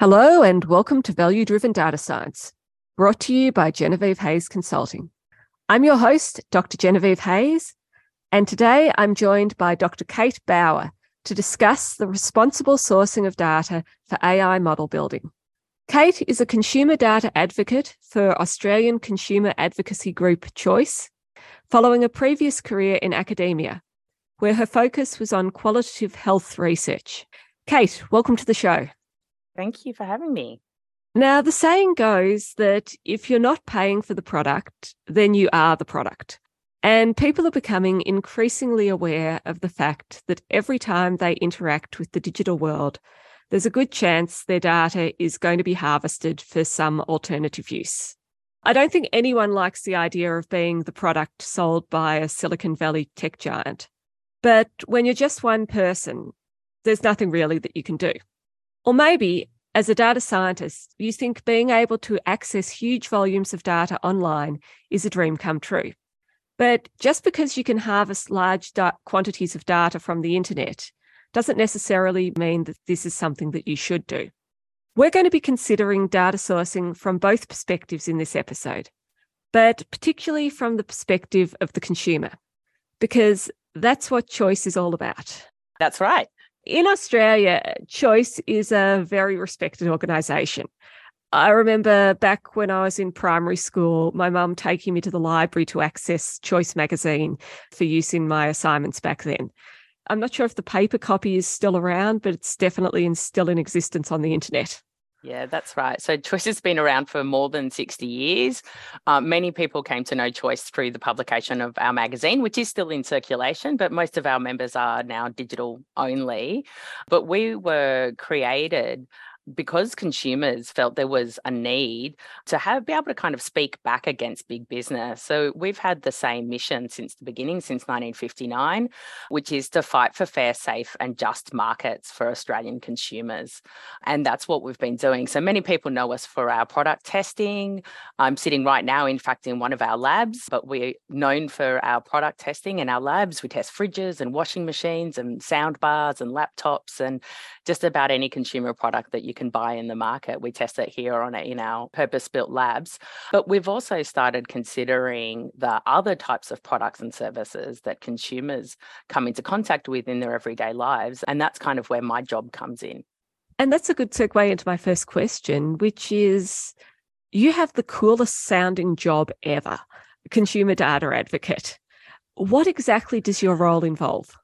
Hello, and welcome to Value Driven Data Science, brought to you by Genevieve Hayes Consulting. I'm your host, Dr. Genevieve Hayes, and today I'm joined by Dr. Kate Bower to discuss the responsible sourcing of data for AI model building. Kate is a consumer data advocate for Australian consumer advocacy group Choice, following a previous career in academia, where her focus was on qualitative health research. Kate, welcome to the show. Thank you for having me. Now, the saying goes that if you're not paying for the product, then you are the product. And people are becoming increasingly aware of the fact that every time they interact with the digital world, there's a good chance their data is going to be harvested for some alternative use. I don't think anyone likes the idea of being the product sold by a Silicon Valley tech giant. But when you're just one person, there's nothing really that you can do. Or maybe as a data scientist, you think being able to access huge volumes of data online is a dream come true. But just because you can harvest large da- quantities of data from the internet doesn't necessarily mean that this is something that you should do. We're going to be considering data sourcing from both perspectives in this episode, but particularly from the perspective of the consumer, because that's what choice is all about. That's right. In Australia, Choice is a very respected organisation. I remember back when I was in primary school, my mum taking me to the library to access Choice magazine for use in my assignments back then. I'm not sure if the paper copy is still around, but it's definitely in, still in existence on the internet. Yeah, that's right. So Choice has been around for more than 60 years. Uh, many people came to know Choice through the publication of our magazine, which is still in circulation, but most of our members are now digital only. But we were created because consumers felt there was a need to have be able to kind of speak back against big business. So we've had the same mission since the beginning, since 1959, which is to fight for fair, safe, and just markets for Australian consumers. And that's what we've been doing. So many people know us for our product testing. I'm sitting right now, in fact, in one of our labs, but we're known for our product testing in our labs. We test fridges and washing machines and sound bars and laptops and just about any consumer product that you can buy in the market. We test it here on in our purpose built labs. But we've also started considering the other types of products and services that consumers come into contact with in their everyday lives. And that's kind of where my job comes in. And that's a good segue into my first question, which is you have the coolest sounding job ever consumer data advocate. What exactly does your role involve?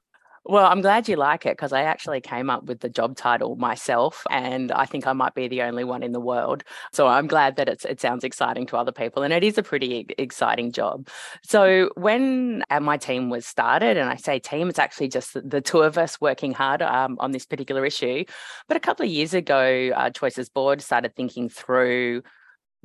Well, I'm glad you like it because I actually came up with the job title myself, and I think I might be the only one in the world. So I'm glad that it sounds exciting to other people, and it is a pretty exciting job. So when uh, my team was started, and I say team, it's actually just the two of us working hard um, on this particular issue. But a couple of years ago, uh, Choices Board started thinking through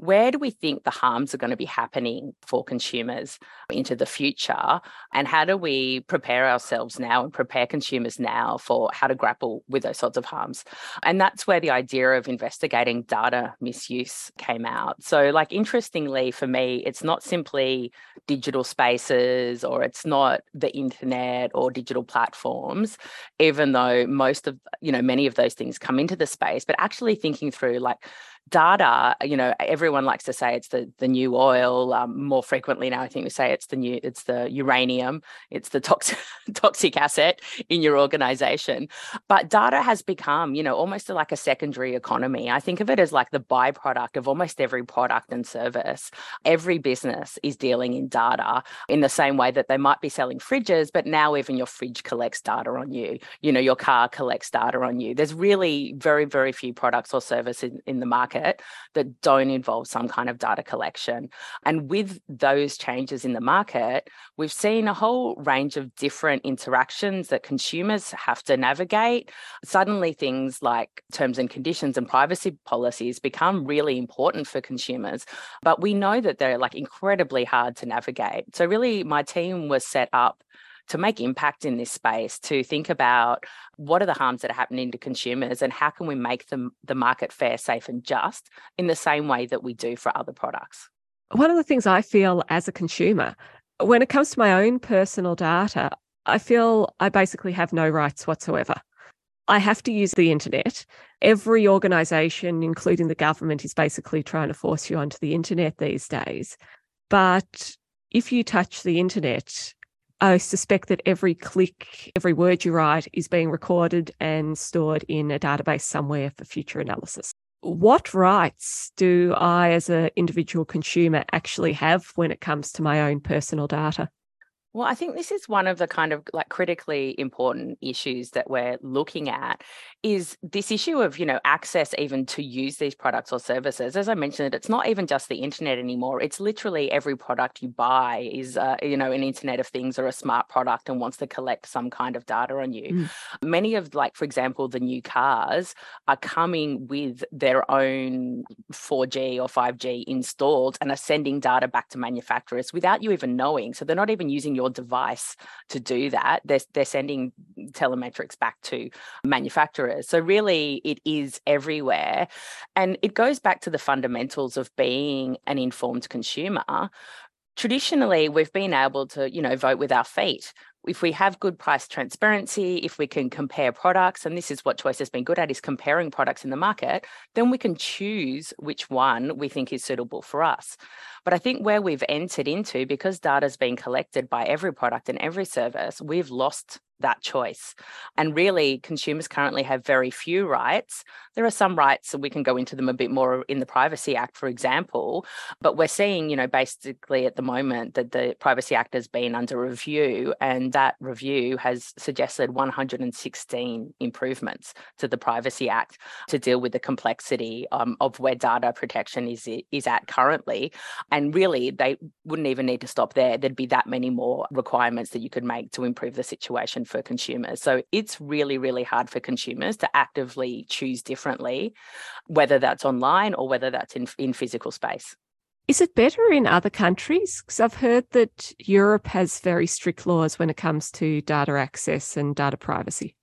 where do we think the harms are going to be happening for consumers into the future? And how do we prepare ourselves now and prepare consumers now for how to grapple with those sorts of harms? And that's where the idea of investigating data misuse came out. So, like, interestingly for me, it's not simply digital spaces or it's not the internet or digital platforms, even though most of, you know, many of those things come into the space, but actually thinking through like, data you know everyone likes to say it's the the new oil um, more frequently now i think we say it's the new it's the uranium it's the toxic toxic asset in your organization. But data has become you know almost like a secondary economy. I think of it as like the byproduct of almost every product and service. Every business is dealing in data in the same way that they might be selling fridges but now even your fridge collects data on you. You know your car collects data on you. There's really very very few products or services in, in the market market that don't involve some kind of data collection. And with those changes in the market, we've seen a whole range of different interactions that consumers have to navigate. Suddenly, things like terms and conditions and privacy policies become really important for consumers. But we know that they're like incredibly hard to navigate. So, really, my team was set up to make impact in this space, to think about what are the harms that are happening to consumers and how can we make them the market fair, safe, and just in the same way that we do for other products. One of the things I feel as a consumer, when it comes to my own personal data, I feel I basically have no rights whatsoever. I have to use the internet. Every organization, including the government, is basically trying to force you onto the internet these days. But if you touch the internet, I suspect that every click, every word you write is being recorded and stored in a database somewhere for future analysis. What rights do I, as an individual consumer, actually have when it comes to my own personal data? Well, I think this is one of the kind of like critically important issues that we're looking at is this issue of, you know, access even to use these products or services. As I mentioned, it's not even just the internet anymore. It's literally every product you buy is, uh, you know, an Internet of Things or a smart product and wants to collect some kind of data on you. Mm. Many of, like, for example, the new cars are coming with their own 4G or 5G installed and are sending data back to manufacturers without you even knowing. So they're not even using your your device to do that. They're, they're sending telemetrics back to manufacturers. So, really, it is everywhere. And it goes back to the fundamentals of being an informed consumer traditionally we've been able to you know vote with our feet if we have good price transparency, if we can compare products, and this is what Choice has been good at, is comparing products in the market, then we can choose which one we think is suitable for us. But I think where we've entered into, because data is being collected by every product and every service, we've lost that choice. And really, consumers currently have very few rights. There are some rights, and we can go into them a bit more in the Privacy Act, for example. But we're seeing, you know, basically at the moment that the Privacy Act has been under review, and that review has suggested 116 improvements to the Privacy Act to deal with the complexity um, of where data protection is is at currently. And really, they wouldn't even need to stop there. There'd be that many more requirements that you could make to improve the situation for consumers. So it's really, really hard for consumers to actively choose differently, whether that's online or whether that's in, in physical space. Is it better in other countries? Because I've heard that Europe has very strict laws when it comes to data access and data privacy.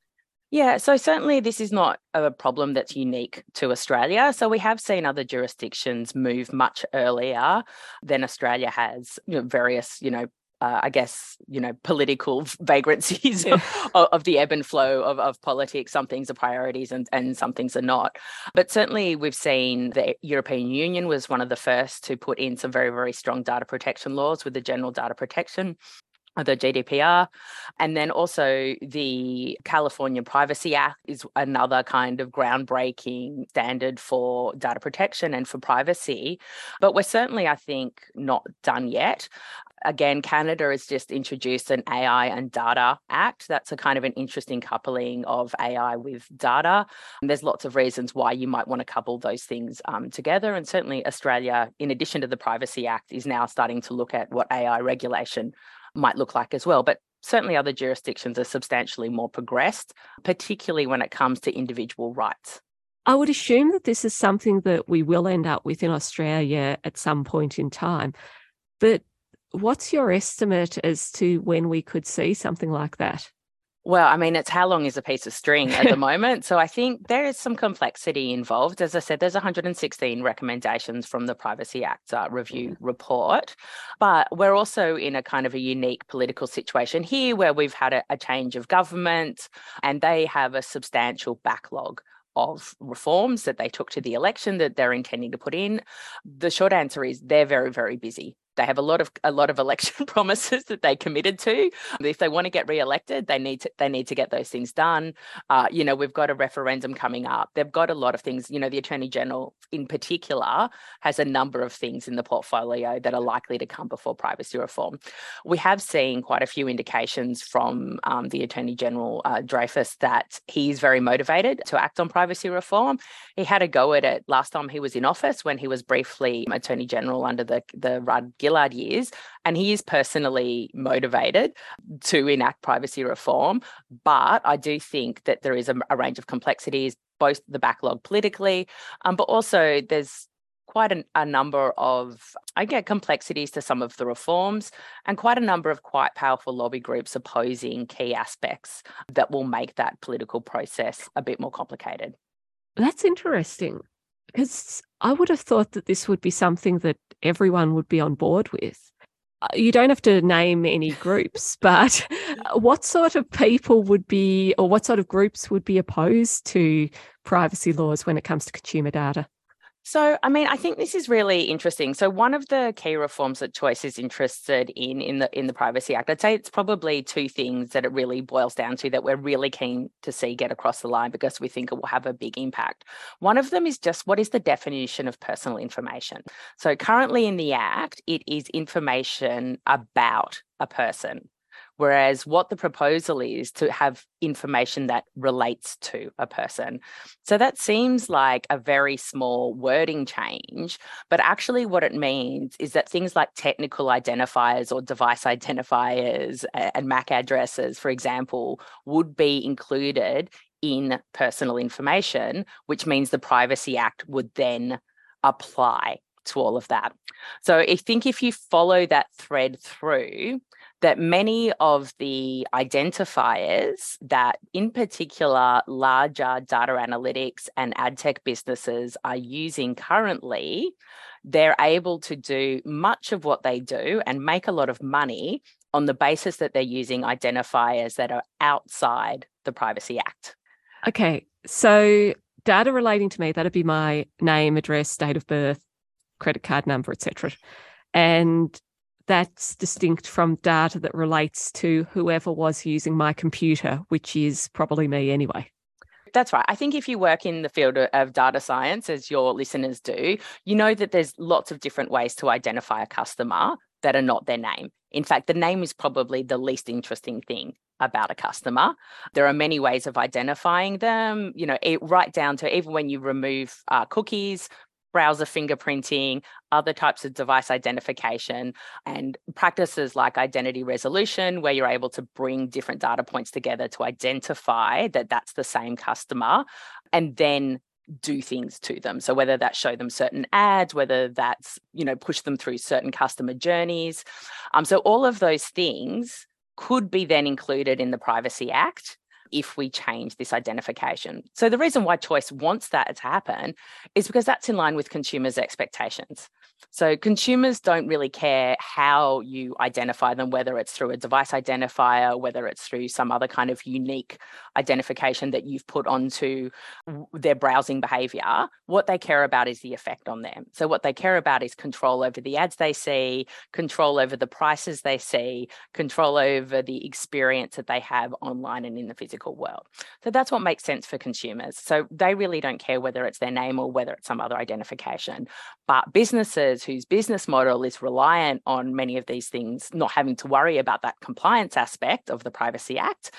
Yeah, so certainly this is not a problem that's unique to Australia. So we have seen other jurisdictions move much earlier than Australia has. You know, various, you know, uh, I guess, you know, political vagrancies yeah. of, of, the ebb and flow of, of politics. Some things are priorities and, and some things are not. But certainly we've seen the European Union was one of the first to put in some very, very strong data protection laws with the general data protection the GDPR. And then also the California Privacy Act is another kind of groundbreaking standard for data protection and for privacy. But we're certainly, I think, not done yet. Again, Canada has just introduced an AI and Data Act. That's a kind of an interesting coupling of AI with data. And there's lots of reasons why you might want to couple those things um, together. And certainly, Australia, in addition to the Privacy Act, is now starting to look at what AI regulation might look like as well. But certainly, other jurisdictions are substantially more progressed, particularly when it comes to individual rights. I would assume that this is something that we will end up with in Australia at some point in time. But What's your estimate as to when we could see something like that? Well, I mean, it's how long is a piece of string at the moment. So I think there is some complexity involved. As I said, there's 116 recommendations from the Privacy Act uh, review report. But we're also in a kind of a unique political situation here where we've had a, a change of government and they have a substantial backlog of reforms that they took to the election that they're intending to put in. The short answer is they're very, very busy. They have a lot of a lot of election promises that they committed to. If they want to get re-elected, they need to they need to get those things done. Uh, you know, we've got a referendum coming up. They've got a lot of things. You know, the Attorney General in particular has a number of things in the portfolio that are likely to come before privacy reform. We have seen quite a few indications from um, the Attorney General uh, Dreyfus that he's very motivated to act on privacy reform. He had a go at it last time he was in office when he was briefly Attorney General under the the Rudd Gillard years, and he is personally motivated to enact privacy reform. But I do think that there is a, a range of complexities, both the backlog politically, um, but also there's quite an, a number of, I get complexities to some of the reforms and quite a number of quite powerful lobby groups opposing key aspects that will make that political process a bit more complicated. That's interesting because I would have thought that this would be something that everyone would be on board with. uh, you don't have to name any groups, but what sort of people would be, or what sort of groups would be opposed to privacy laws when it comes to consumer data? So, I mean, I think this is really interesting. So, one of the key reforms that Choice is interested in in the in the Privacy Act, I'd say it's probably two things that it really boils down to that we're really keen to see get across the line because we think it will have a big impact. One of them is just what is the definition of personal information? So, currently in the Act, it is information about a person. Whereas what the proposal is to have information that relates to a person. So that seems like a very small wording change, but actually what it means is that things like technical identifiers or device identifiers and MAC addresses, for example, would be included in personal information, which means the Privacy Act would then apply to all of that. So I think if you follow that thread through, that many of the identifiers that, in particular, larger data analytics and ad tech businesses are using currently, they're able to do much of what they do and make a lot of money on the basis that they're using identifiers that are outside the Privacy Act. Okay, so data relating to me, that'd be my name, address, date of birth, credit card number, etc. And that's distinct from data that relates to whoever was using my computer, which is probably me anyway. That's right. I think if you work in the field of data science, as your listeners do, you know that there's lots of different ways to identify a customer that are not their name. In fact, the name is probably the least interesting thing about a customer. There are many ways of identifying them, you know, right down to even when you remove uh, cookies, browser fingerprinting, other types of device identification, and practices like identity resolution, where you're able to bring different data points together to identify that that's the same customer, and then do things to them. So whether that show them certain ads whether that's you know push them through certain customer journeys. Um, so all of those things could be then included in the privacy act if we change this identification. So the reason why Choice wants that to happen is because that's in line with consumers' expectations. So consumers don't really care how you identify them, whether it's through a device identifier, whether it's through some other kind of unique identification that you've put onto their browsing behavior. What they care about is the effect on them. So what they care about is control over the ads they see, control over the prices they see, control over the experience that they have online and in the physical world. So that's what makes sense for consumers. So they really don't care whether it's their name or whether it's some other identification. But businesses whose business model is reliant on many of these things not having to worry about that compliance aspect of the Privacy Act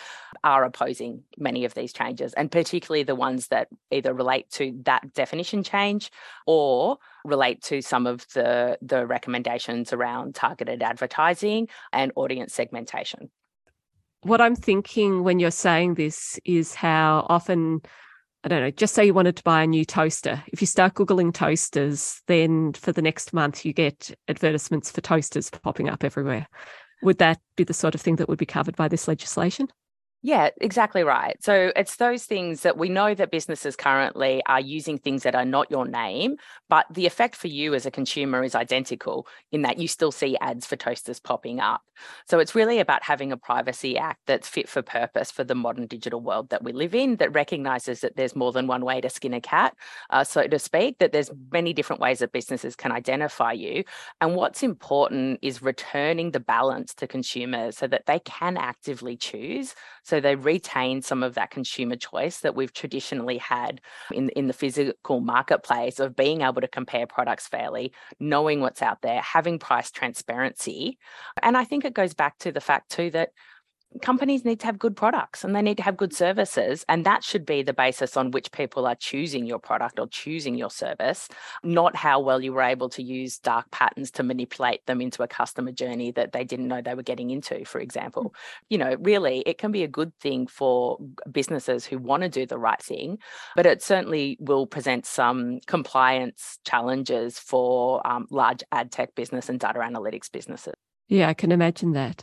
are opposing many of these changes, and particularly the ones that either relate to that definition change or relate to some of the, the recommendations around targeted advertising and audience segmentation. What I'm thinking when you're saying this is how often I don't know, just say you wanted to buy a new toaster. If you start Googling toasters, then for the next month, you get advertisements for toasters popping up everywhere. Would that be the sort of thing that would be covered by this legislation? Yeah, exactly right. So it's those things that we know that businesses currently are using things that are not your name, but the effect for you as a consumer is identical in that you still see ads for toasters popping up. So it's really about having a privacy act that's fit for purpose for the modern digital world that we live in, that recognizes that there's more than one way to skin a cat, uh, so to speak, that there's many different ways that businesses can identify you. And what's important is returning the balance to consumers so that they can actively choose so they retain some of that consumer choice that we've traditionally had in, in the physical marketplace of being able to compare products fairly, knowing what's out there, having price transparency. And I think it goes back to the fact too that companies need to have good products and they need to have good services. And that should be the basis on which people are choosing your product or choosing your service, not how well you were able to use dark patterns to manipulate them into a customer journey that they didn't know they were getting into, for example. Mm. You know, really, it can be a good thing for businesses who want to do the right thing, but it certainly will present some compliance challenges for um, large ad tech business and data analytics businesses. Yeah, I can imagine that.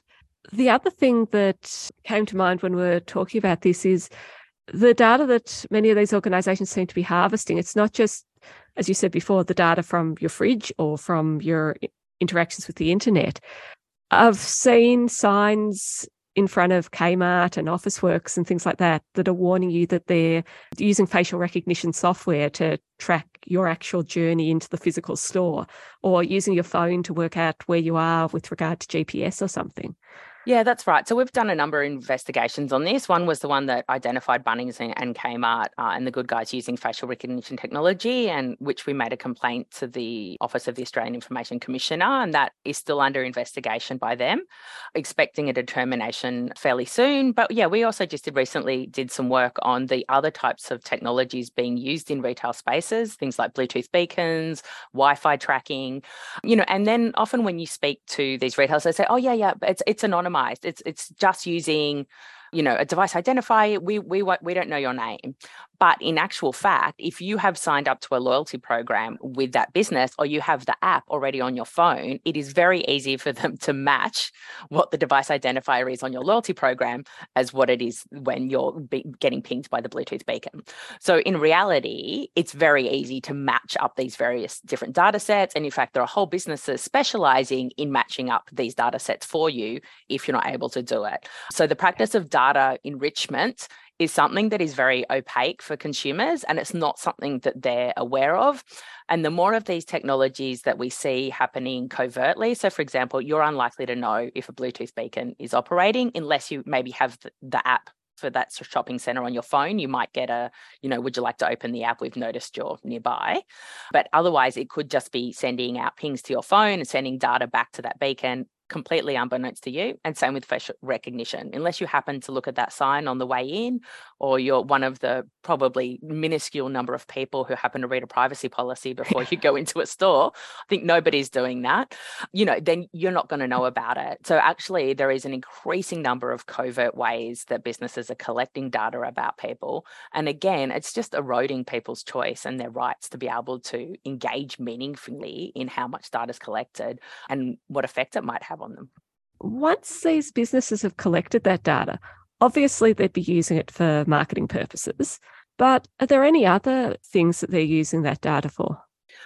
The other thing that came to mind when we are talking about this is the data that many of these organizations seem to be harvesting. It's not just, as you said before, the data from your fridge or from your interactions with the internet. I've seen signs in front of Kmart and Officeworks and things like that that are warning you that they're using facial recognition software to track your actual journey into the physical store or using your phone to work out where you are with regard to GPS or something. Yeah, that's right. So we've done a number of investigations on this. One was the one that identified Bunnings and, and Kmart uh, and the good guys using facial recognition technology, and which we made a complaint to the Office of the Australian Information Commissioner, and that is still under investigation by them, expecting a determination fairly soon. But yeah, we also just did recently did some work on the other types of technologies being used in retail spaces, things like Bluetooth beacons, Wi-Fi tracking, you know, and then often when you speak to these retailers, they say, "Oh yeah, yeah, it's it's anonymous." It's it's just using you know a device identifier we we we don't know your name but in actual fact if you have signed up to a loyalty program with that business or you have the app already on your phone it is very easy for them to match what the device identifier is on your loyalty program as what it is when you're getting pinged by the bluetooth beacon. So in reality it's very easy to match up these various different data sets. And in fact there are whole businesses specializing in matching up these data sets for you if you're not able to do it. So the practice of data enrichment is something that is very opaque for consumers and it's not something that they're aware of. And the more of these technologies that we see happening covertly, so for example, you're unlikely to know if a Bluetooth beacon is operating unless you maybe have the, app for that shopping center on your phone. You might get a you know would you like to open the app? We've noticed you're nearby. But otherwise it could just be sending out pings to your phone and sending data back to that beacon completely unbeknownst to you. And same with facial recognition. Unless you happen to look at that sign on the way in, or you're one of the probably minuscule number of people who happen to read a privacy policy before you go into a store, I think nobody's doing that, you know, then you're not going to know about it. So actually, there is an increasing number of covert ways that businesses are collecting data about people. And again, it's just eroding people's choice and their rights to be able to engage meaningfully in how much data is collected and what effect it might have have on them. Once these businesses have collected that data, obviously they'd be using it for marketing purposes. But are there any other things that they're using that data for?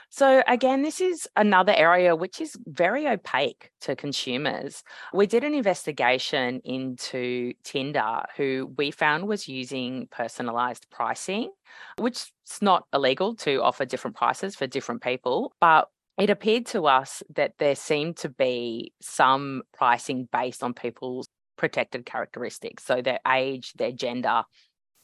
So, again, this is another area which is very opaque to consumers. We did an investigation into Tinder, who we found was using personalized pricing, which is not illegal to offer different prices for different people. But it appeared to us that there seemed to be some pricing based on people's protected characteristics, so their age, their gender,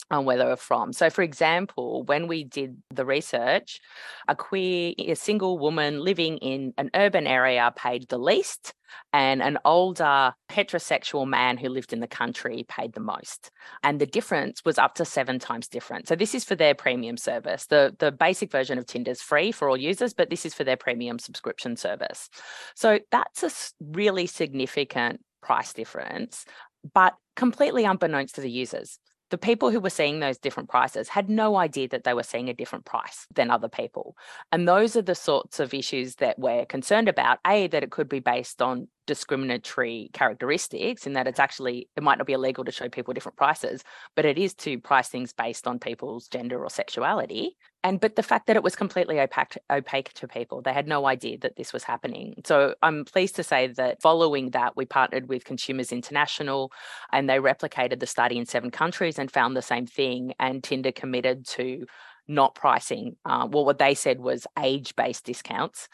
and where they were from. So, for example, when we did the research, a queer, a single woman living in an urban area paid the least, and an older heterosexual man who lived in the country paid the most. And the difference was up to seven times different. So, this is for their premium service. The, the basic version of Tinder is free for all users, but this is for their premium subscription service. So, that's a really significant price difference, but completely unbeknownst to the users the people who were seeing those different prices had no idea that they were seeing a different price than other people. And those are the sorts of issues that we're concerned about. A, that it could be based on discriminatory characteristics in that it's actually it might not be illegal to show people different prices but it is to price things based on people's gender or sexuality. And but the fact that it was completely opaque opaque to people they had no idea that this was happening. So i'm pleased to say that following that we partnered with consumers international and they replicated the study in seven countries and found the same thing and tinder committed to not pricing. Uh, well, what they said was age based discounts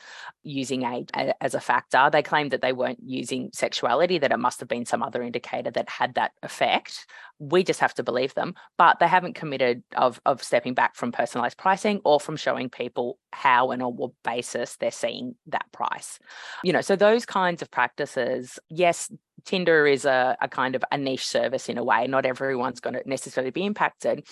using age as a factor. They claimed that they weren't using sexuality, that it must have been some other indicator that had that effect. We just have to believe them, but they haven't committed of, of stepping back from personalized pricing or from showing people how and on what basis they're seeing that price. You know, so those kinds of practices, yes, Tinder is a, a kind of a niche service in a way. Not everyone's going to necessarily be impacted.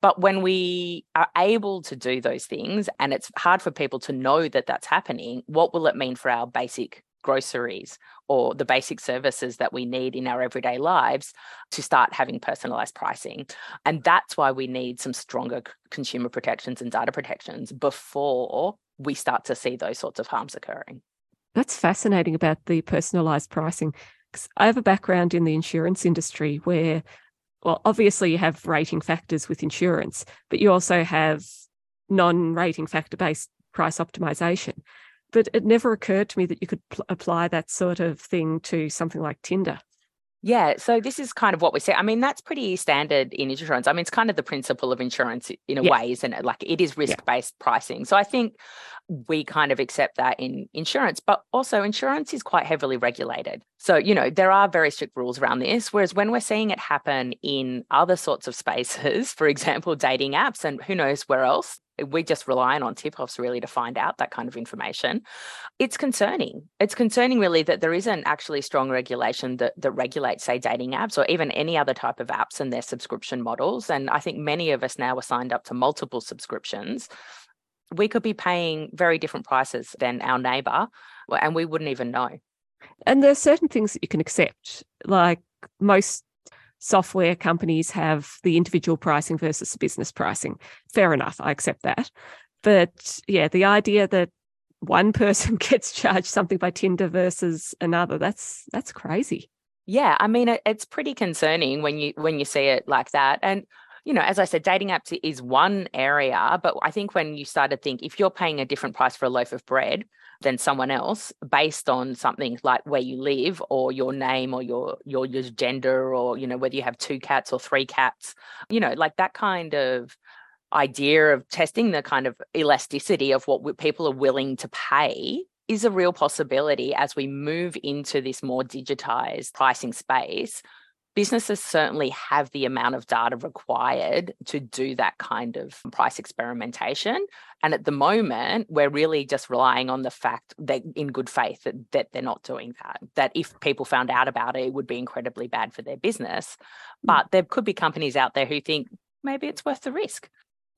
But when we are able to do those things and it's hard for people to know that that's happening, what will it mean for our basic groceries or the basic services that we need in our everyday lives to start having personalized pricing. And that's why we need some stronger consumer protections and data protections before we start to see those sorts of harms occurring. That's fascinating about the personalized pricing. I have a background in the insurance industry where, well, obviously you have rating factors with insurance, but you also have non rating factor based price optimization. But it never occurred to me that you could pl- apply that sort of thing to something like Tinder. Yeah, so this is kind of what we say. I mean, that's pretty standard in insurance. I mean, it's kind of the principle of insurance in a yeah. way, isn't it? Like it is risk based yeah. pricing. So I think we kind of accept that in insurance, but also insurance is quite heavily regulated. So, you know, there are very strict rules around this. Whereas when we're seeing it happen in other sorts of spaces, for example, dating apps and who knows where else, Eh, we're just relying on tip offs really to find out that kind of information. It's concerning. It's concerning really that there isn't actually strong regulation that, that regulates, say, dating apps or even any other type of apps and their subscription models. And I think many of us now are signed up to multiple subscriptions. We could be paying very different prices than our neighbor, and we wouldn't even know. And there are certain things that you can accept, like most software companies have the individual pricing versus the business pricing. Fair enough, I accept that. But yeah, the idea that one person gets charged something by Tinder versus another, that's that's crazy. Yeah, I mean it's pretty concerning when you when you see it like that. And you know, as I said, dating apps is one area, but I think when you start to think if you're paying a different price for a loaf of bread, than someone else based on something like where you live or your name or your your your gender or you know whether you have two cats or three cats you know like that kind of idea of testing the kind of elasticity of what people are willing to pay is a real possibility as we move into this more digitized pricing space businesses certainly have the amount of data required to do that kind of price experimentation. And at the moment, we're really just relying on the fact that in good faith that, that they're not doing that. That if people found out about it, it would be incredibly bad for their business. Hmm. But there could be companies out there who think maybe it's worth the risk.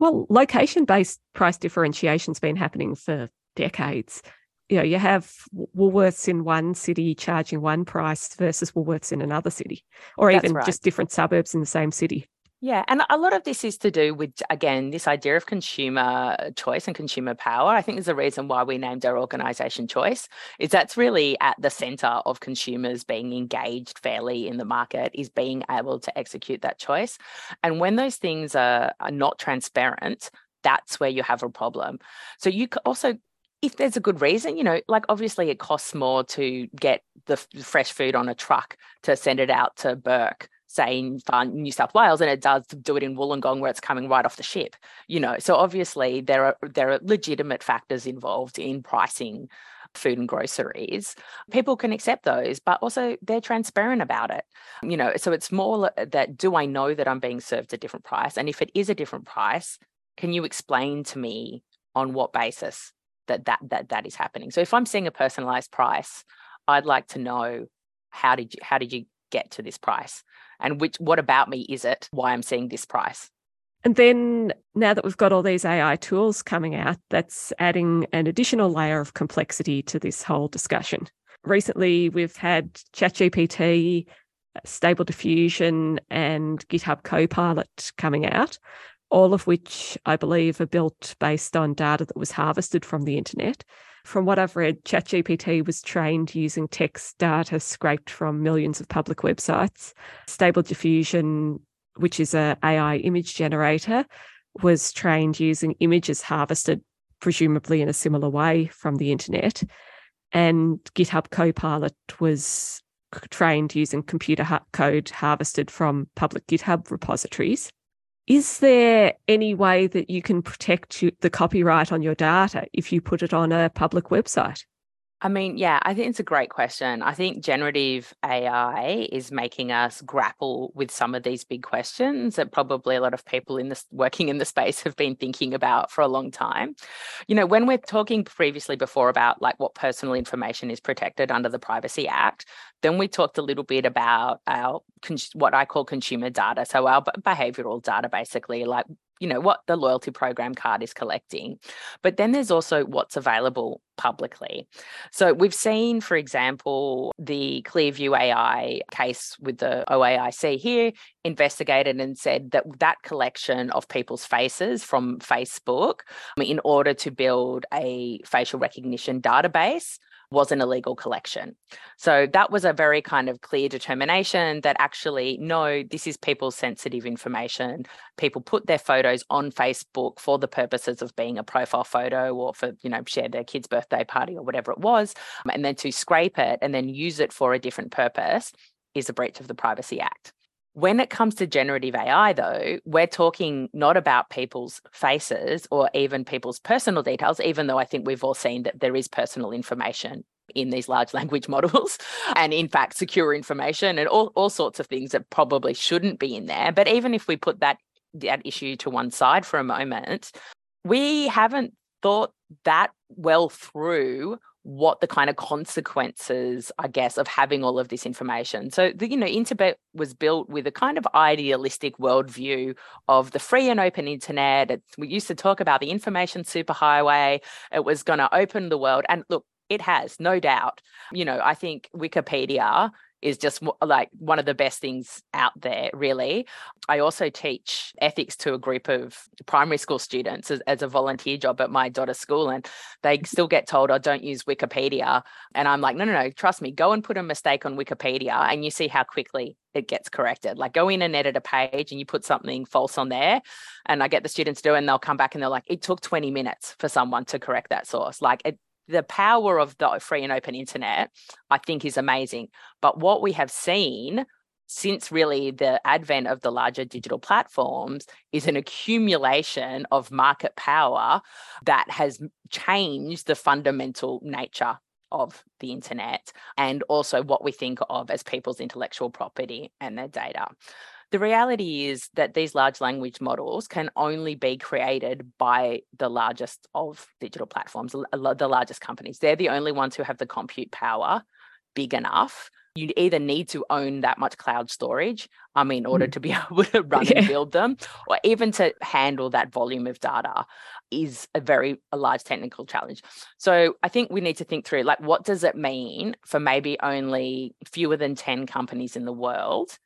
Well, location based price differentiation's been happening for decades you know, you have Woolworths in one city charging one price versus Woolworths in another city, or That's even right. just different suburbs in the same city. Yeah, and a lot of this is to do with again this idea of consumer choice and consumer power. I think there's a reason why we named our organization Choice. Is that's really at the center of consumers being engaged fairly in the market, is being able to execute that choice. And when those things are, are not transparent, that's where you have a problem. So you could also if there's a good reason, you know, like obviously it costs more to get the fresh food on a truck to send it out to Bourke, say in New South Wales, and it does do it in Wollongong where it's coming right off the ship. You know, so obviously there are there are legitimate factors involved in pricing food and groceries. People can accept those, but also they're transparent about it. You know, so it's more that do I know that I'm being served a different price? And if it is a different price, can you explain to me on what basis that that that that is happening. So if I'm seeing a personalized price, I'd like to know how did you how did you get to this price and which what about me is it why I'm seeing this price. And then now that we've got all these AI tools coming out, that's adding an additional layer of complexity to this whole discussion. Recently, we've had ChatGPT, uh, Stable Diffusion, and GitHub Copilot coming out all of which I believe are built based on data that was harvested from the internet. From what I've read, ChatGPT was trained using text data scraped from millions of public websites. Stable Diffusion, which is a AI image generator, was trained using images harvested presumably in a similar way from the internet. And GitHub Copilot was trained using computer code harvested from public GitHub repositories. Is there any way that you can protect the copyright on your data if you put it on a public website? I mean, yeah, I think it's a great question. I think generative AI is making us grapple with some of these big questions that probably a lot of people in this working in the space have been thinking about for a long time. You know, when we're talking previously before about like what personal information is protected under the Privacy Act, then we talked a little bit about our what I call consumer data, so our behavioral data, basically, like you know what the loyalty program card is collecting but then there's also what's available publicly. So we've seen for example the clearview ai case with the oaic here investigated and said that that collection of people's faces from facebook in order to build a facial recognition database was an illegal collection. So that was a very kind of clear determination that actually, no, this is people's sensitive information. People put their photos on Facebook for the purposes of being a profile photo or for, you know, share their kid's birthday party or whatever it was. And then to scrape it and then use it for a different purpose is a breach of the Privacy Act. When it comes to generative AI, though, we're talking not about people's faces or even people's personal details, even though I think we've all seen that there is personal information in these large language models and in fact secure information and all, all sorts of things that probably shouldn't be in there. But even if we put that that issue to one side for a moment we haven't thought that well through what the kind of consequences, I guess, of having all of this information. So, the, you know, Interbet was built with a kind of idealistic worldview of the free and open internet. It, we used to talk about the information superhighway. It was going to open the world. And look, it has, no doubt. You know, I think Wikipedia is just like one of the best things out there, really. I also teach ethics to a group of primary school students as, as, a volunteer job at my daughter's school, and they mm-hmm. still get told, "Oh, don't use Wikipedia." And I'm like, "No, no, no. Trust me. Go and put a mistake on Wikipedia, and you see how quickly it gets corrected. Like go in and edit a page, and you put something false on there, and I get the students to do, it, and they'll come back and they're like, "It took 20 minutes for someone to correct that source." Like it the power of the free and open internet, I think, is amazing. But what we have seen since really the advent of the larger digital platforms is an accumulation of market power that has changed the fundamental nature of the internet and also what we think of as people's intellectual property and their data. The reality is that these large language models can only be created by the largest of digital platforms, the largest companies. They're the only ones who have the compute power big enough. You either need to own that much cloud storage, um, in order mm. to be able to run yeah. and build them, or even to handle that volume of data is a very a large technical challenge. So I think we need to think through like what does it mean for maybe only fewer than 10 companies in the world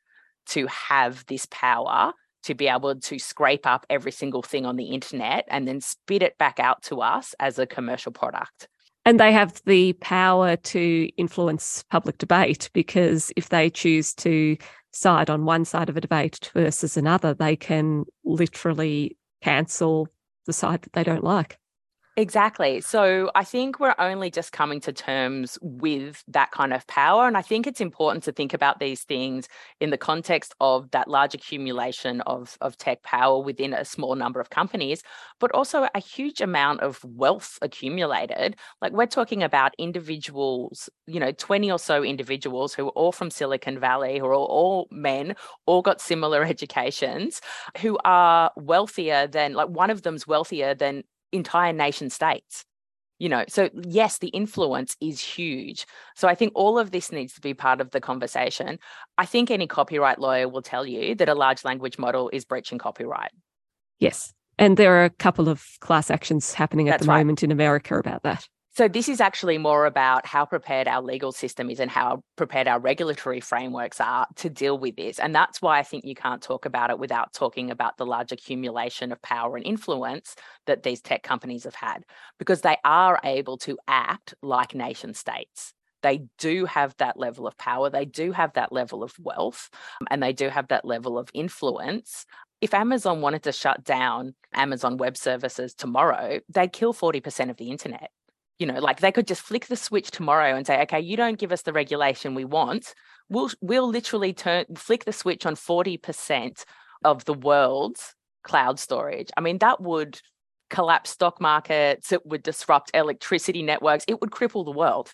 to have this power to be able to scrape up every single thing on the internet and then spit it back out to us as a commercial product. And they have the power to influence public debate because if they choose to side on one side of a debate versus another, they can literally cancel the side that they don't like. Exactly. So I think we're only just coming to terms with that kind of power. And I think it's important to think about these things in the context of that large accumulation of, of tech power within a small number of companies, but also a huge amount of wealth accumulated. Like we're talking about individuals, you know, 20 or so individuals who are all from Silicon Valley, who are all men, all got similar educations, who are wealthier than, like one of them's wealthier than entire nation states you know? So yes the influence is huge. So i think all of this needs to be part of the conversation. I think any copyright lawyer will tell you that a large language model is breaching copyright. Yes. And there are a couple of class actions happening at That's the right. moment in america about that so, this is actually more about how prepared our legal system is and how prepared our regulatory frameworks are to deal with this. And that's why I think you can't talk about it without talking about the large accumulation of power and influence that these tech companies have had, because they are able to act like nation states. They do have that level of power, they do have that level of wealth, and they do have that level of influence if Amazon wanted to shut down Amazon Web Services tomorrow, they'd kill 40% of the internet you know like they could just flick the switch tomorrow and say okay you don't give us the regulation we want. We'll we'll literally turn flick the switch on 40% of the world's cloud storage. I mean that would collapse stock markets it would disrupt electricity networks it would cripple the world.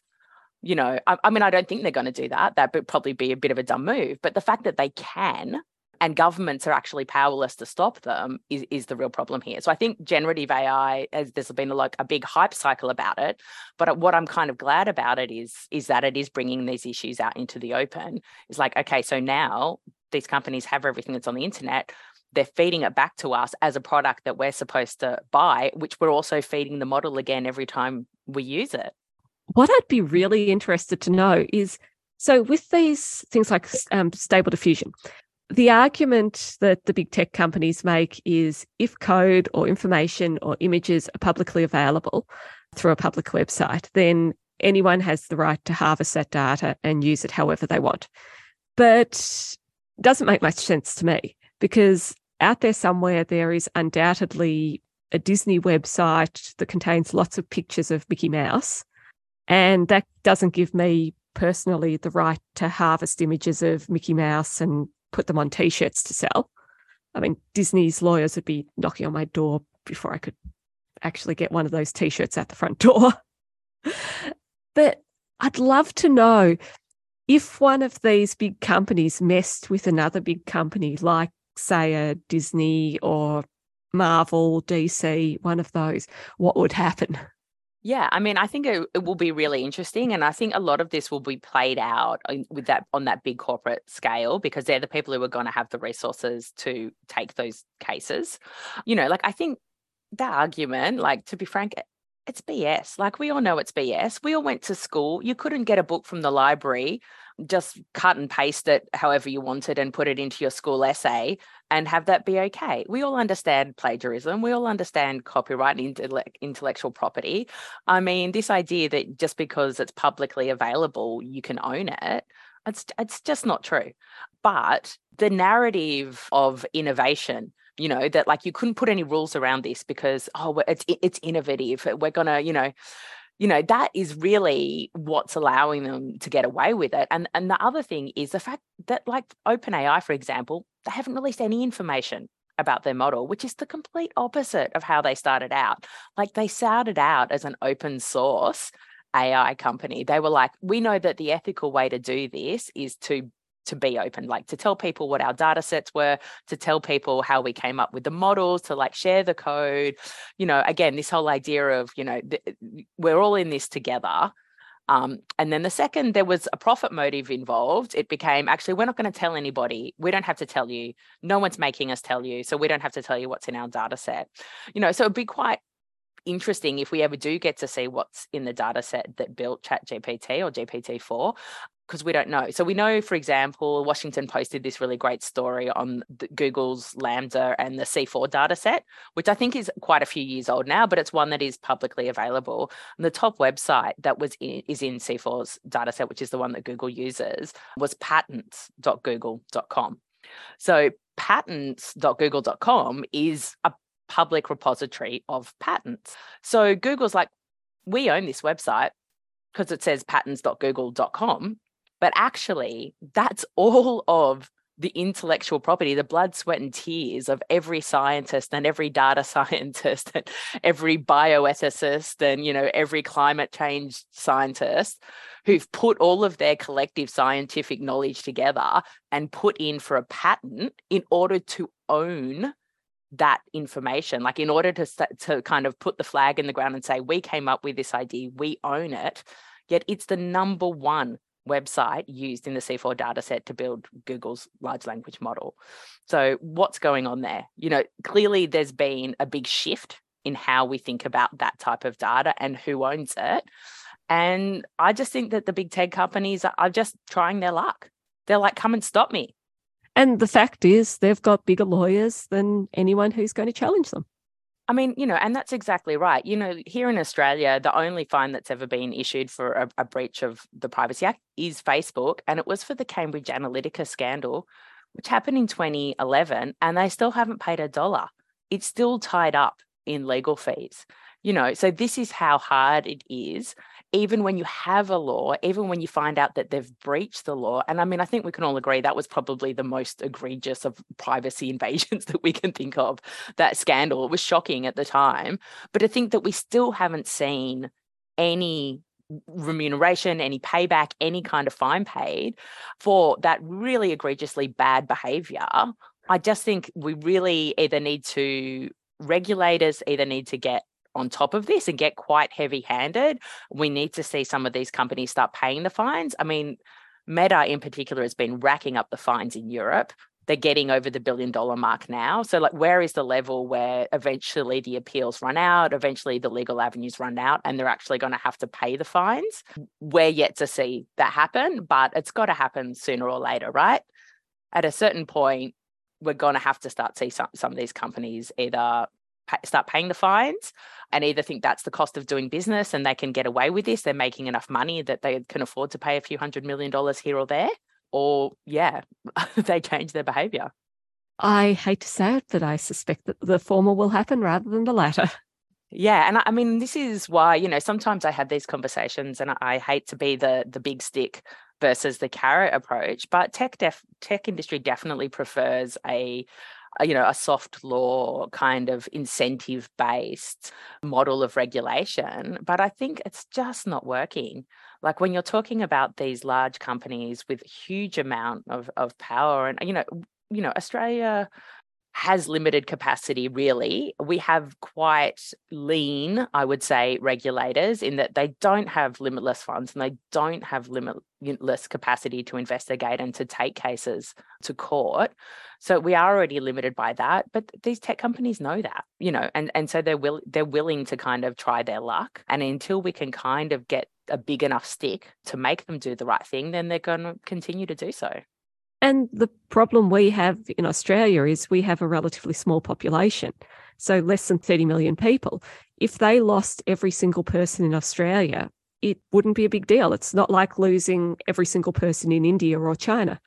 You know I, I mean i don't think they're going to do that that would probably be a bit of a dumb move but the fact that they can and governments are actually powerless to stop them is, is the real problem here. So I think generative AI, as there's been a, like a big hype cycle about it, but what I'm kind of glad about it is is that it is bringing these issues out into the open. It's like okay, so now these companies have everything that's on the internet. They're feeding it back to us as a product that we're supposed to buy, which we're also feeding the model again every time we use it. What I'd be really interested to know is so with these things like um, stable diffusion, the argument that the big tech companies make is if code or information or images are publicly available through a public website, then anyone has the right to harvest that data and use it however they want. But doesn't make much sense to me because out there somewhere there is undoubtedly a Disney website that contains lots of pictures of Mickey Mouse. And that doesn't give me personally the right to harvest images of Mickey Mouse and put them on t shirts to sell. I mean, Disney's lawyers would be knocking on my door before I could actually get one of those t shirts at the front door. but I'd love to know if one of these big companies messed with another big company, like, say, a Disney or Marvel, DC, one of those, what would happen? Yeah, I mean, I think it, it, will be really interesting, and I think a lot of this will be played out with that on that big corporate scale because they're the people who are going to have the resources to take those cases. You know, like I think that argument, like to be frank, it's BS. Like we all know it's BS. We all went to school. You couldn't get a book from the library, just cut and paste it however you wanted and put it into your school essay and have that be okay. We all understand plagiarism. We all understand copyright and intellectual property. I mean, this idea that just because it's publicly available, you can own it, it's, it's just not true. But the narrative of innovation you know that like you couldn't put any rules around this because oh it's it's innovative uh, we're gonna you know you know that is really what's allowing them to get away with it. And and the other thing is the fact that like openai for example they haven't released any information about their model which is the complete opposite of how they started out. Like they started out as an open source ai company. They were like we know that the ethical way to do this is to to be open, like to tell people what our data sets were, to tell people how we came up with the models, to like share the code. You know, again, this whole idea of, you know, th- we're all in this together. Um, and then the second there was a profit motive involved, it became actually, we're not going to tell anybody. We don't have to tell you. No one's making us tell you. So we don't have to tell you what's in our data set. You know, so it'd be quite interesting if we ever do get to see what's in the data set that built ChatGPT or GPT-4 because we don't know. So we know, for example, Washington posted this really great story on Google's LaMDA and the C4 data set, which I think is quite a few years old now, but it's one that is publicly available. And the top website that was in, is in C4's data set, which is the one that Google uses, was patents.google.com. So patents.google.com is a public repository of patents. So Google's like, we own this website because it says patents.google.com but actually, that's all of the intellectual property, the blood, sweat, and tears of every scientist and every data scientist and every bioethicist and you know every climate change scientist who've put all of their collective scientific knowledge together and put in for a patent in order to own that information. Like in order to to kind of put the flag in the ground and say we came up with this idea we own it yet it's the number one website used in the C4 dataset to build Google's large language model. So, what's going on there? You know, clearly there's been a big shift in how we think about that type of data and who owns it. And I just think that the big tech companies are just trying their luck. They're like, come and stop me. And the fact is, they've got bigger lawyers than anyone who's going to challenge them. I mean, you know, and that's exactly right. You know, here in Australia, the only fine that's ever been issued for a, a, breach of the Privacy Act is Facebook, and it was for the Cambridge Analytica scandal, which happened in 2011, and they still haven't paid a dollar. It's still tied up in legal fees. You know, so this is how hard it is even when you have a law, even when you find out that they've breached the law, and I mean, I think we can all agree that was probably the most egregious of privacy invasions that we can think of. That scandal it was shocking at the time, but I think that we still haven't seen any remuneration, any payback, any kind of fine paid for that really egregiously bad behavior. I just think we really either need to regulators either need to get on top of this and get quite heavy handed. We need to see some of these companies start paying the fines. I mean, Meta in particular has been racking up the fines in Europe. They're getting over the billion dollar mark now. So, like, where is the level where eventually the appeals run out, eventually the legal avenues run out, and they're actually going to have to pay the fines? We're yet to see that happen, but it's got to happen sooner or later, right? At a certain point, we're going to have to start see some, some of these companies either start paying the fines and either think that's the cost of doing business and they can get away with this, they're making enough money that they can afford to pay a few hundred million dollars here or there, or yeah, they change their behavior. I hate to say it, but I suspect that the former will happen rather than the latter. Yeah, and I, I mean, this is why you know sometimes I have these conversations, and I hate to be the the big stick versus the carrot approach, but tech def, tech industry definitely prefers a you know a soft law kind of incentive based model of regulation but i think it's just not working. Like when you're talking about these large companies with huge amount of, of power and you know you know australia has limited capacity, really. We have quite lean, I would say, regulators in that they don't have limitless funds and they don't have limitless capacity to investigate and to take cases to court. So we are already limited by that. But these tech companies know that, you know, and, and so they're will they're willing to kind of try their luck. And until we can kind of get a big enough stick to make them do the right thing, then they're going to continue to do so. And the problem we have in Australia is we have a relatively small population, so less than 30 million people. If they lost every single person in Australia, it wouldn't be a big deal. It's not like losing every single person in India or China.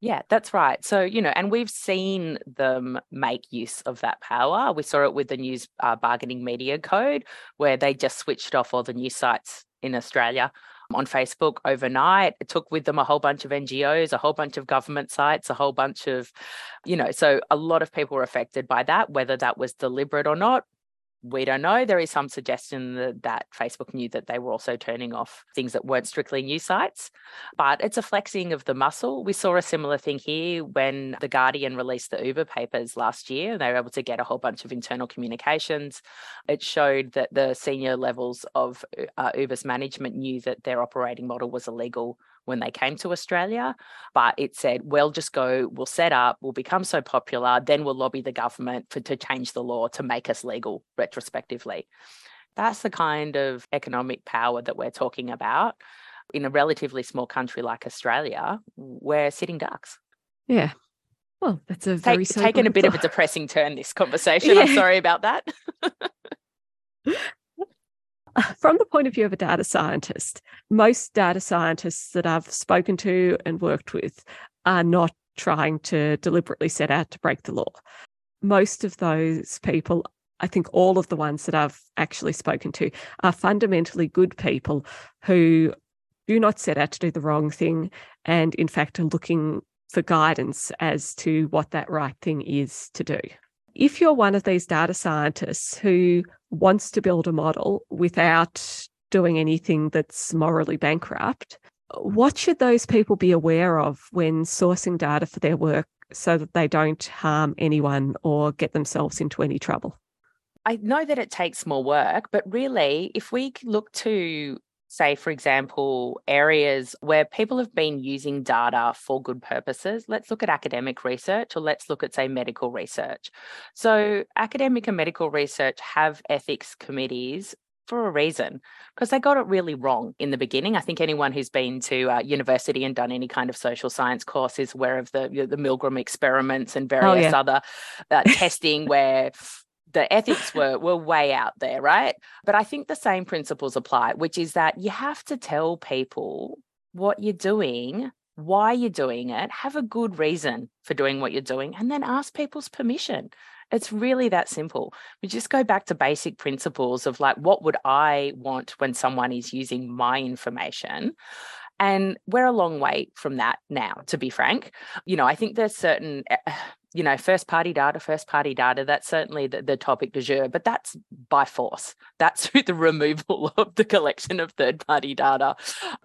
Yeah, that's right. So, you know, and we've seen them make use of that power. We saw it with the news uh, bargaining media code, where they just switched off all the news sites in Australia on Facebook overnight. It took with them a whole bunch of NGOs, a whole bunch of government sites, a whole bunch of, you know, so a lot of people were affected by that, whether that was deliberate or not we don't know. There is some suggestion that, that, Facebook knew that they were also turning off things that weren't strictly news sites, but it's a flexing of the muscle. We saw a similar thing here when The Guardian released the Uber papers last year. They were able to get a whole bunch of internal communications. It showed that the senior levels of uh, Uber's management knew that their operating model was illegal when they came to Australia. But it said, we'll just go, we'll set up, we'll become so popular, then we'll lobby the government for to change the law to make us legal retrospectively. That's the kind of economic power that we're talking about. In a relatively small country like Australia, we're sitting ducks. Yeah. Well, that's a very Take, taken a bit of a depressing turn. This conversation. Yeah. I'm sorry about that. from the point of view of a data scientist, most data scientists that I've spoken to and worked with are not trying to deliberately set out to break the law. Most of those people, I think all of the ones that I've actually spoken to, are fundamentally good people who do not set out to do the wrong thing and, in fact, are looking for guidance as to what that right thing is to do. If you're one of these data scientists who wants to build a model without doing anything that's morally bankrupt, what should those people be aware of when sourcing data for their work so that they don't harm anyone or get themselves into any trouble? I know that it takes more work, but really, if we look to say, for example, areas where people have been using data for good purposes. Let's look at academic research or let's look at, say, medical research. So, academic and medical research have ethics committees for a reason because they got it really wrong in the beginning. I think anyone who's been to uh, university and done any kind of social science course is aware of the you know, the Milgram experiments and various oh, yeah. other uh, testing where the ethics were were way out there, right? But I think the same principles apply, which is that you have to tell people what you're doing, why you're doing it, have a good reason for doing what you're doing, and then ask people's permission. It's really that simple. We just go back to basic principles of like, what would I want when someone is using my information? And we're a long way from that now, to be frank. You know, I think there's certain eh, you know, first party data, first party data, that's certainly the, the topic du jour, but that's by force. That's through the removal of the collection of third party data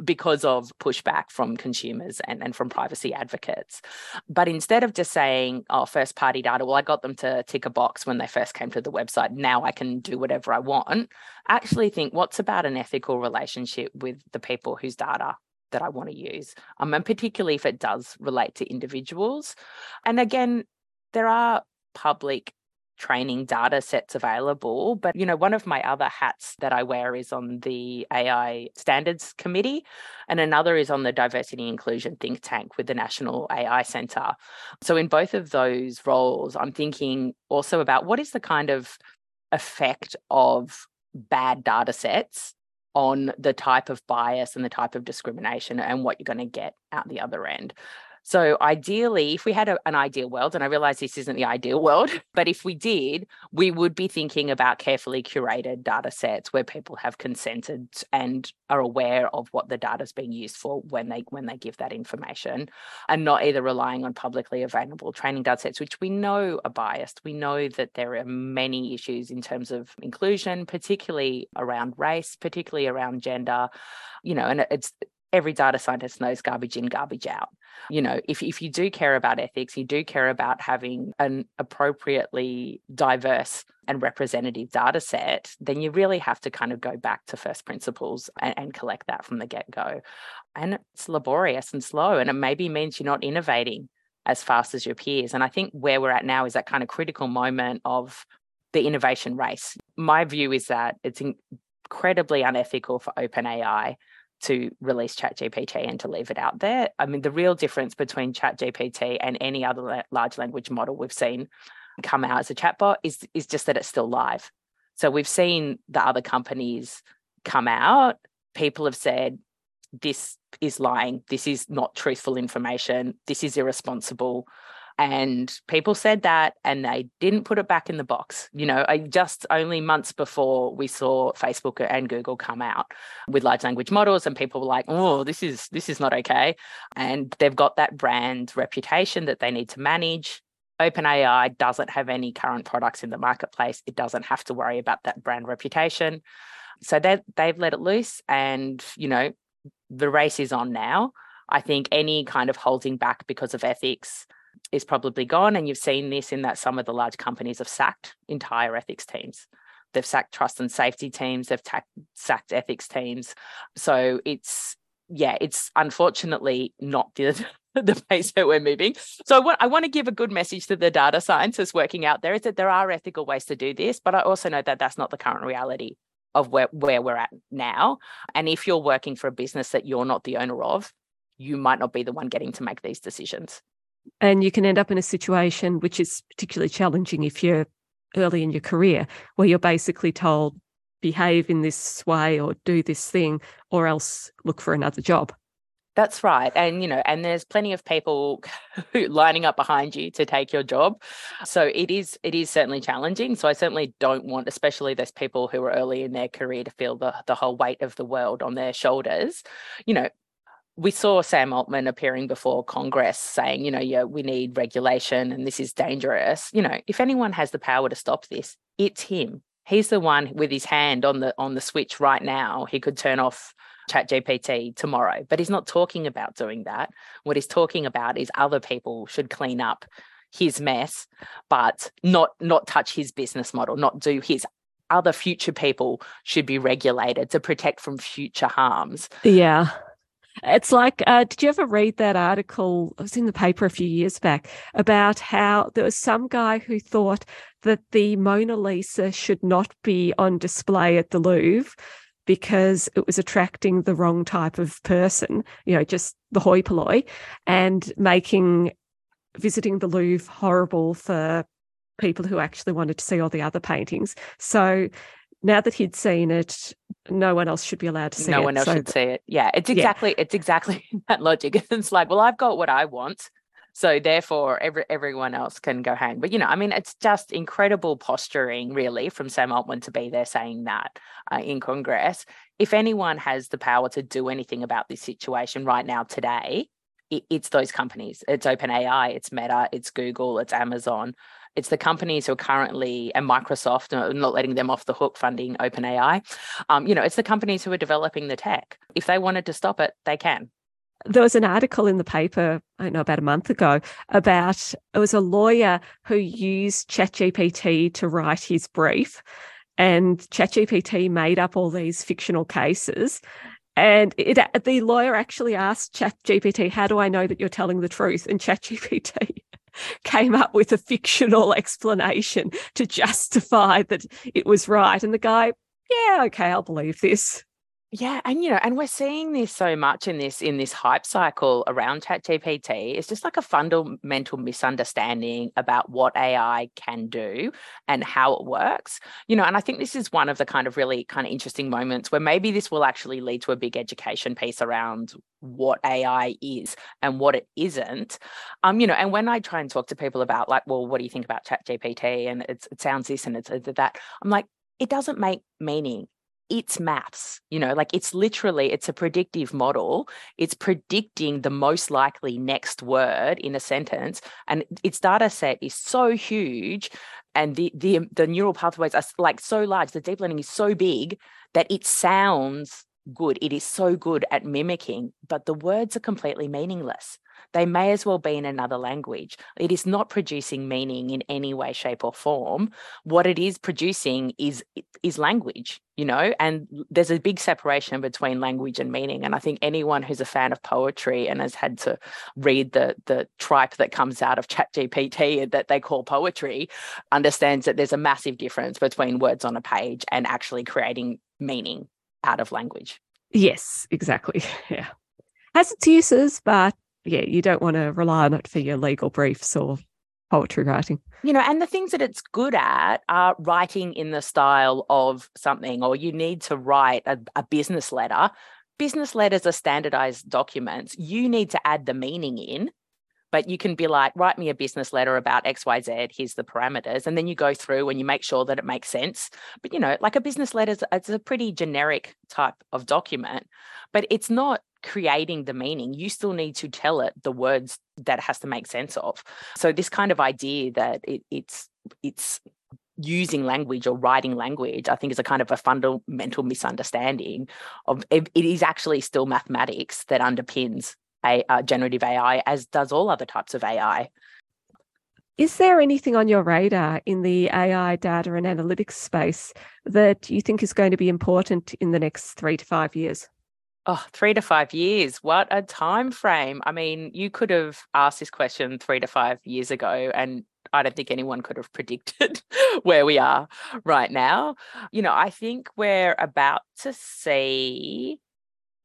because of pushback from consumers and, and from privacy advocates. But instead of just saying, oh, first party data, well, I got them to tick a box when they first came to the website. Now I can do whatever I want. Actually, think what's about an ethical relationship with the people whose data that I want to use, um, and particularly if it does relate to individuals. And again, there are public training data sets available but you know one of my other hats that i wear is on the ai standards committee and another is on the diversity inclusion think tank with the national ai center so in both of those roles i'm thinking also about what is the kind of effect of bad data sets on the type of bias and the type of discrimination and what you're going to get out the other end. So, ideally, if we had a, an ideal world, and I realize this isn't the ideal world, but if we did, we would be thinking about carefully curated data sets where people have consented and are aware of what the data is being used for when they when they give that information, and not either relying on publicly available training data sets, which we know are biased. We know that there are many issues in terms of inclusion, particularly around race, particularly around gender. You know, and it's every data scientist knows garbage in, garbage out. You know, if, if you do care about ethics, you do care about having an appropriately diverse and representative data set, then you really have to kind of go back to first principles and, and collect that from the get go. And it's laborious and slow, and it maybe means you're not innovating as fast as your peers. And I think where we're at now is that kind of critical moment of the innovation race. My view is that it's incredibly unethical for OpenAI to release ChatGPT and to leave it out there. I mean, the real difference between ChatGPT and any other large language model we've seen come out as a chatbot is is just that it's still live. So we've seen the other companies come out. People have said this is lying. This is not truthful information. This is irresponsible and people said that and they didn't put it back in the box you know just only months before we saw facebook and google come out with large language models and people were like oh this is this is not okay and they've got that brand reputation that they need to manage. Openai doesn't have any current products in the marketplace. It doesn't have to worry about that brand reputation. So they they've let it loose and you know the race is on now. I think any kind of holding back because of ethics is probably gone. And you've seen this in that some of the large companies have sacked entire ethics teams. They've sacked trust and safety teams, they've sacked ethics teams. So it's, yeah, it's unfortunately not the, the pace that we're moving. So I want, I want to give a good message to the data scientists working out there is that there are ethical ways to do this, but I also know that that's not the current reality of where, where we're at now. And if you're working for a business that you're not the owner of, you might not be the one getting to make these decisions. And you can end up in a situation which is particularly challenging if you're early in your career, where you're basically told, behave in this way or do this thing, or else look for another job. That's right. And, you know, and there's plenty of people lining up behind you to take your job. So it is, it is certainly challenging. So I certainly don't want, especially those people who are early in their career to feel the, the whole weight of the world on their shoulders. You know, we saw Sam Altman appearing before Congress saying, you know, yeah, we need regulation and this is dangerous. You know, if anyone has the power to stop this, it's him. He's the one with his hand on the on the switch right now. He could turn off ChatGPT tomorrow, but he's not talking about doing that. What he's talking about is other people should clean up his mess, but not not touch his business model, not do his other future people should be regulated to protect from future harms. Yeah. It's like, uh, did you ever read that article? It was in the paper a few years back about how there was some guy who thought that the Mona Lisa should not be on display at the Louvre because it was attracting the wrong type of person, you know, just the hoi polloi, and making visiting the Louvre horrible for people who actually wanted to see all the other paintings. So now that he'd seen it, no one else should be allowed to see no it. No one else so, should see it. Yeah, it's exactly yeah. it's exactly that logic. It's like, well, I've got what I want. So therefore, every everyone else can go hang. But you know, I mean, it's just incredible posturing, really, from Sam Altman to be there saying that uh, in Congress. If anyone has the power to do anything about this situation right now today, it, it's those companies. It's OpenAI, it's Meta, it's Google, it's Amazon. It's the companies who are currently, and Microsoft, uh, not letting them off the hook funding OpenAI. Um, you know, it's the companies who are developing the tech. If they wanted to stop it, they can. There was an article in the paper, I don't know, about a month ago, about it was a lawyer who used ChatGPT to write his brief. And ChatGPT made up all these fictional cases. And it, the lawyer actually asked ChatGPT, How do I know that you're telling the truth? And ChatGPT came up with a fictional explanation to justify that it was right. And the guy, yeah, okay, I'll believe this. Yeah, and you know, and we're seeing this so much in this in this hype cycle around ChatGPT. It's just like a fundamental misunderstanding about what AI can do and how it works. You know, and I think this is one of the kind of really kind of interesting moments where maybe this will actually lead to a big education piece around what AI is and what it isn't. Um, you know, and when I try and talk to people about like, well, what do you think about ChatGPT? And it's, it sounds this and it's, it's that, I'm like, it doesn't make meaning it's maths you know like it's literally it's a predictive model. It's predicting the most likely next word in a sentence and its data set is so huge and the the the neural pathways are like so large the deep learning is so big that it sounds good it is so good at mimicking but the words are completely meaningless they may as well be in another language. It is not producing meaning in any way, shape, or form. What it is producing is is language, you know, and there's a big separation between language and meaning. And I think anyone who's a fan of poetry and has had to read the the tripe that comes out of ChatGPT that they call poetry understands that there's a massive difference between words on a page and actually creating meaning out of language. Yes, exactly. Yeah. Has its uses, but yeah, you don't want to rely on it for your legal briefs or poetry writing. You know, and the things that it's good at are writing in the style of something, or you need to write a, a business letter. Business letters are standardized documents. You need to add the meaning in but you can be like write me a business letter about xyz here's the parameters and then you go through and you make sure that it makes sense but you know like a business letter it's a pretty generic type of document but it's not creating the meaning, you still need to tell it the words that it has to make sense of. So this kind of idea that it, it's it's using language or writing language, I think is a kind of a fundamental misunderstanding of it is actually still mathematics that underpins a uh, generative AI, as does all other types of AI. Is there anything on your radar in the AI data and analytics space that you think is going to be important in the next three to five years? Oh, three to five years. What a time frame. I mean, you could have asked this question three to five years ago, and I don't think anyone could have predicted where we are right now. You know, I think we're about to see,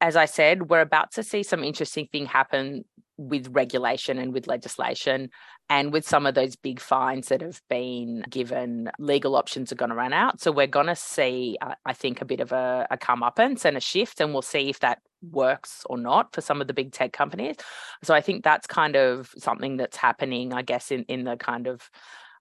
as I said, we're about to see some interesting thing happen with regulation and with legislation and with some of those big fines that have been given, legal options are going to run out. So we're going to see, uh, I think, a bit of a, a comeuppance and a shift, and we'll see if that works or not for some of the big tech companies. So I think that's kind of something that's happening, I guess, in in the kind of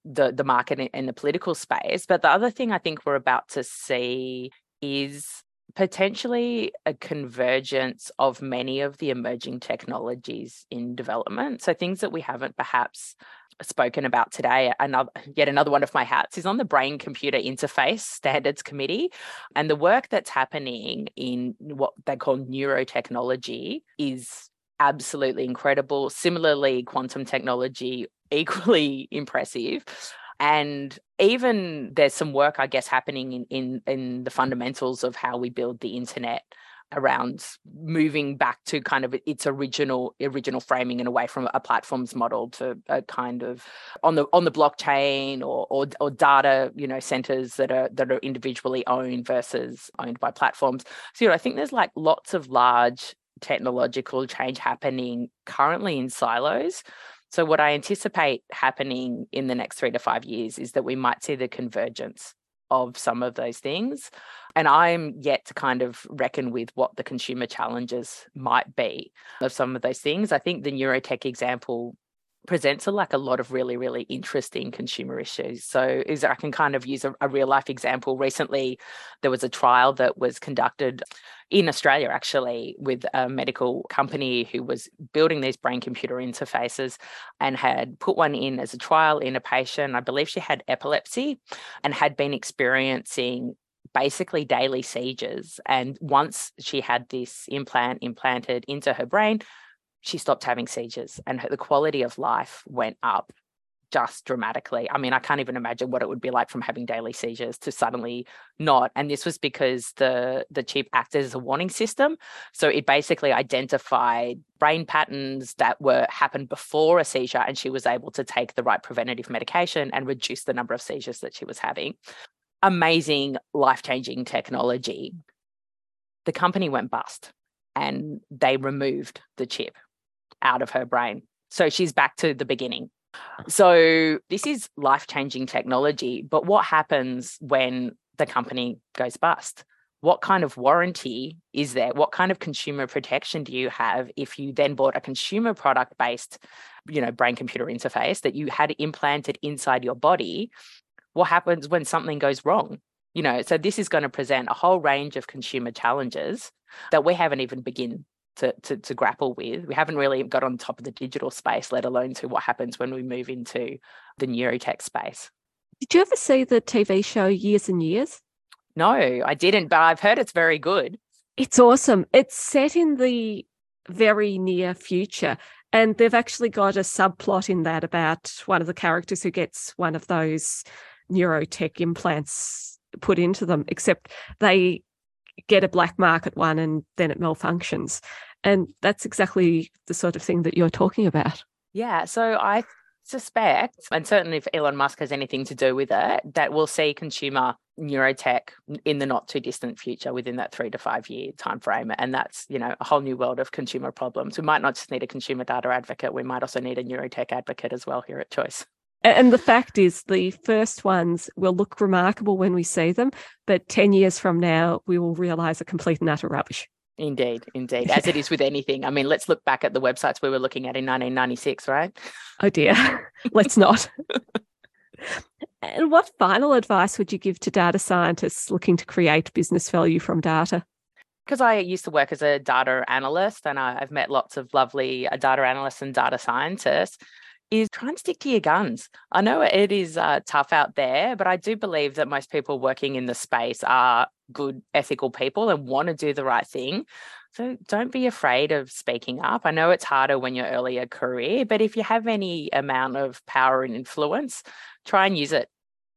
the the market and the political space. But the other thing I think we're about to see is potentially a convergence of many of the emerging technologies in development. So things that we haven't perhaps spoken about today another yet another one of my hats is on the brain computer interface standards committee. And the work that's happening in what they call neurotechnology is absolutely incredible. Similarly quantum technology equally impressive and even there's some work i guess happening in in in the fundamentals of how we build the internet around moving back to kind of its original original framing and away from a platforms model to a kind of on the on the blockchain or or, or data you know centers that are that are individually owned versus owned by platforms. So you know i think there's like lots of large technological change happening currently in silos so, what I anticipate happening in the next three to five years is that we might see the convergence of some of those things. And I'm yet to kind of reckon with what the consumer challenges might be of some of those things. I think the neurotech example presents a, like a lot of really really interesting consumer issues. So is i can kind of use a, a, real life example. Recently there was a trial that was conducted in australia actually with a medical company who was building these brain computer interfaces and had put one in as a trial in a patient i believe she had epilepsy and had been experiencing basically daily seizures. And once she had this implant implanted into her brain she stopped having seizures and her, the quality of life went up just dramatically. I mean, I can't even imagine what it would be like from having daily seizures to suddenly not. And this was because the the chip acted as a warning system. So it basically identified brain patterns that were happened before a seizure and she was able to take the right preventative medication and reduce the number of seizures that she was having. Amazing life-changing technology the company went bust and they removed the chip out of her brain. So she's back to the beginning. Uh-huh. So this is life changing technology. But what happens when the company goes bust? What kind of warranty is there? What kind of consumer protection do you have if you then bought a consumer product based, you know, brain computer interface that you had implanted inside your body? What happens when something goes wrong? You know, so this is going to present a whole range of consumer challenges that we haven't even begin to, to, to grapple with. We haven't really got on top of the digital space, let alone to what happens when we move into the neurotech space. Did you ever see the TV show Years and Years? No, I didn't, but I've heard it's very good. It's awesome. It's set in the very near future. And they've actually got a subplot in that about one of the characters who gets one of those neurotech implants put into them, except they get a black market one and then it malfunctions. And that's exactly the sort of thing that you're talking about. Yeah. So I suspect, and certainly if Elon Musk has anything to do with it, that we'll see consumer neurotech in the not too distant future within that three to five year time frame. And that's, you know, a whole new world of consumer problems. We might not just need a consumer data advocate, we might also need a neurotech advocate as well here at Choice. And the fact is, the first ones will look remarkable when we see them, but 10 years from now, we will realize a complete and utter rubbish. Indeed, indeed. As it is with anything. I mean, let's look back at the websites we were looking at in 1996, right? Oh, dear. let's not. and what final advice would you give to data scientists looking to create business value from data? because I used to work as a data analyst and I've met lots of lovely uh, data analysts and data scientists is try and stick to your guns. I know it is uh, tough out there, but I do believe that most people working in the space are good, ethical people and want to do the right thing. So don't be afraid of speaking up. I know it's harder when you're early a career, but if you have any amount of power and influence, try and use it.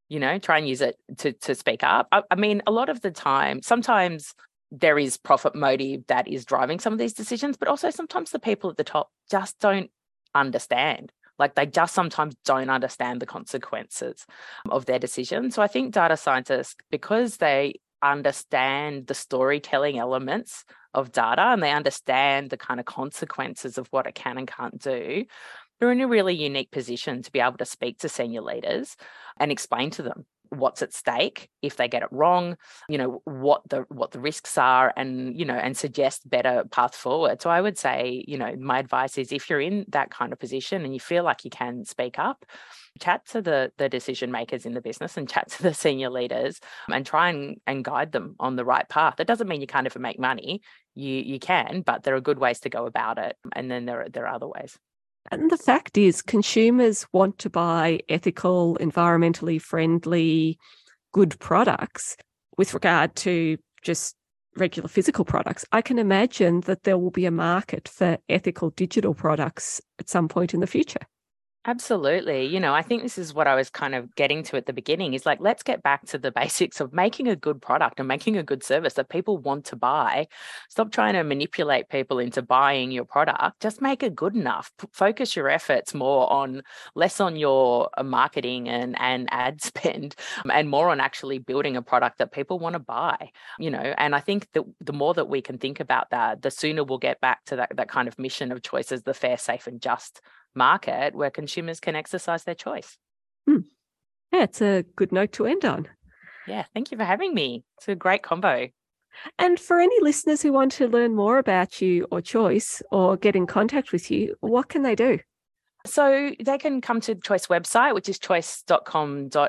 You know, try and use it to to speak up. I, I mean, a lot of the time, sometimes there is profit motive that is driving some of these decisions, but also sometimes the people at the top just don't understand. Like they just sometimes don't understand the consequences of their decisions. So I think data scientists, because they understand the storytelling elements of data and they understand the kind of consequences of what it can and can't do, they're in a really unique position to be able to speak to senior leaders and explain to them what's at stake if they get it wrong you know what the what the risks are and you know and suggest better path forward. So i would say you know my advice is if you're in that kind of position and you feel like you can speak up chat to the the decision makers in the business and chat to the senior leaders and try and, and guide them on the right path. That doesn't mean you can't ever make money. You you can but there are good ways to go about it and then there are, there are other ways and the fact is, consumers want to buy ethical, environmentally friendly, good products with regard to just regular physical products. I can imagine that there will be a market for ethical digital products at some point in the future. Absolutely. You know, I think this is what I was kind of getting to at the beginning is like, let's get back to the basics of making a good product and making a good service that people want to buy. Stop trying to manipulate people into buying your product. Just make it good enough. Focus your efforts more on less on your uh, marketing and, and ad spend and more on actually building a product that people want to buy, you know. And I think that the more that we can think about that, the sooner we'll get back to that, that kind of mission of choices, the fair, safe, and just market where consumers can exercise their choice. Hmm. Yeah, it's a good note to end on. Yeah, thank you for having me. It's a great combo. And for any listeners who want to learn more about you or choice or get in contact with you, what can they do? So they can come to the Choice website, which is choice.com.au.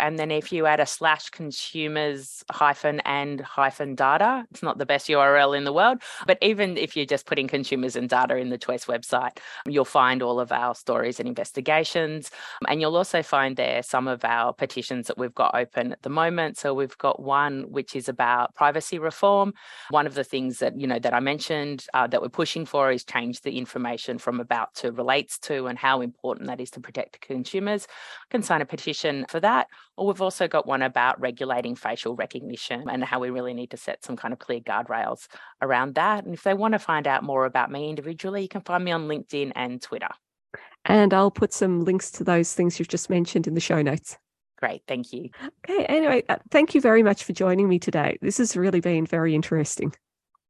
And then if you add a slash consumers hyphen and hyphen data, it's not the best URL in the world. But even if you're just putting consumers and data in the Choice website, you'll find all of our stories and investigations. And you'll also find there some of our petitions that we've got open at the moment. So we've got one which is about privacy reform. One of the things that, you know, that I mentioned uh, that we're pushing for is change the information from about to relates to and how important that is to protect consumers, I can sign a petition for that. Or we've also got one about regulating facial recognition and how we really need to set some kind of clear guardrails around that. And if they want to find out more about me individually, you can find me on LinkedIn and Twitter. And I'll put some links to those things you've just mentioned in the show notes. Great. Thank you. Okay. Anyway, uh, thank you very much for joining me today. This has really been very interesting.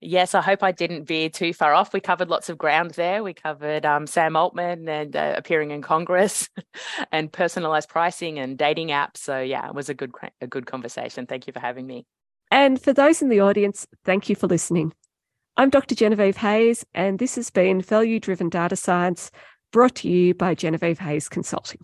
Yes, I hope I didn't veer too far off. We covered lots of ground there. We covered um, Sam Altman and uh, appearing in Congress, and personalized pricing and dating apps. So yeah, it was a good a good conversation. Thank you for having me. And for those in the audience, thank you for listening. I'm Dr. Genevieve Hayes, and this has been Value Driven Data Science brought to you by Genevieve Hayes Consulting.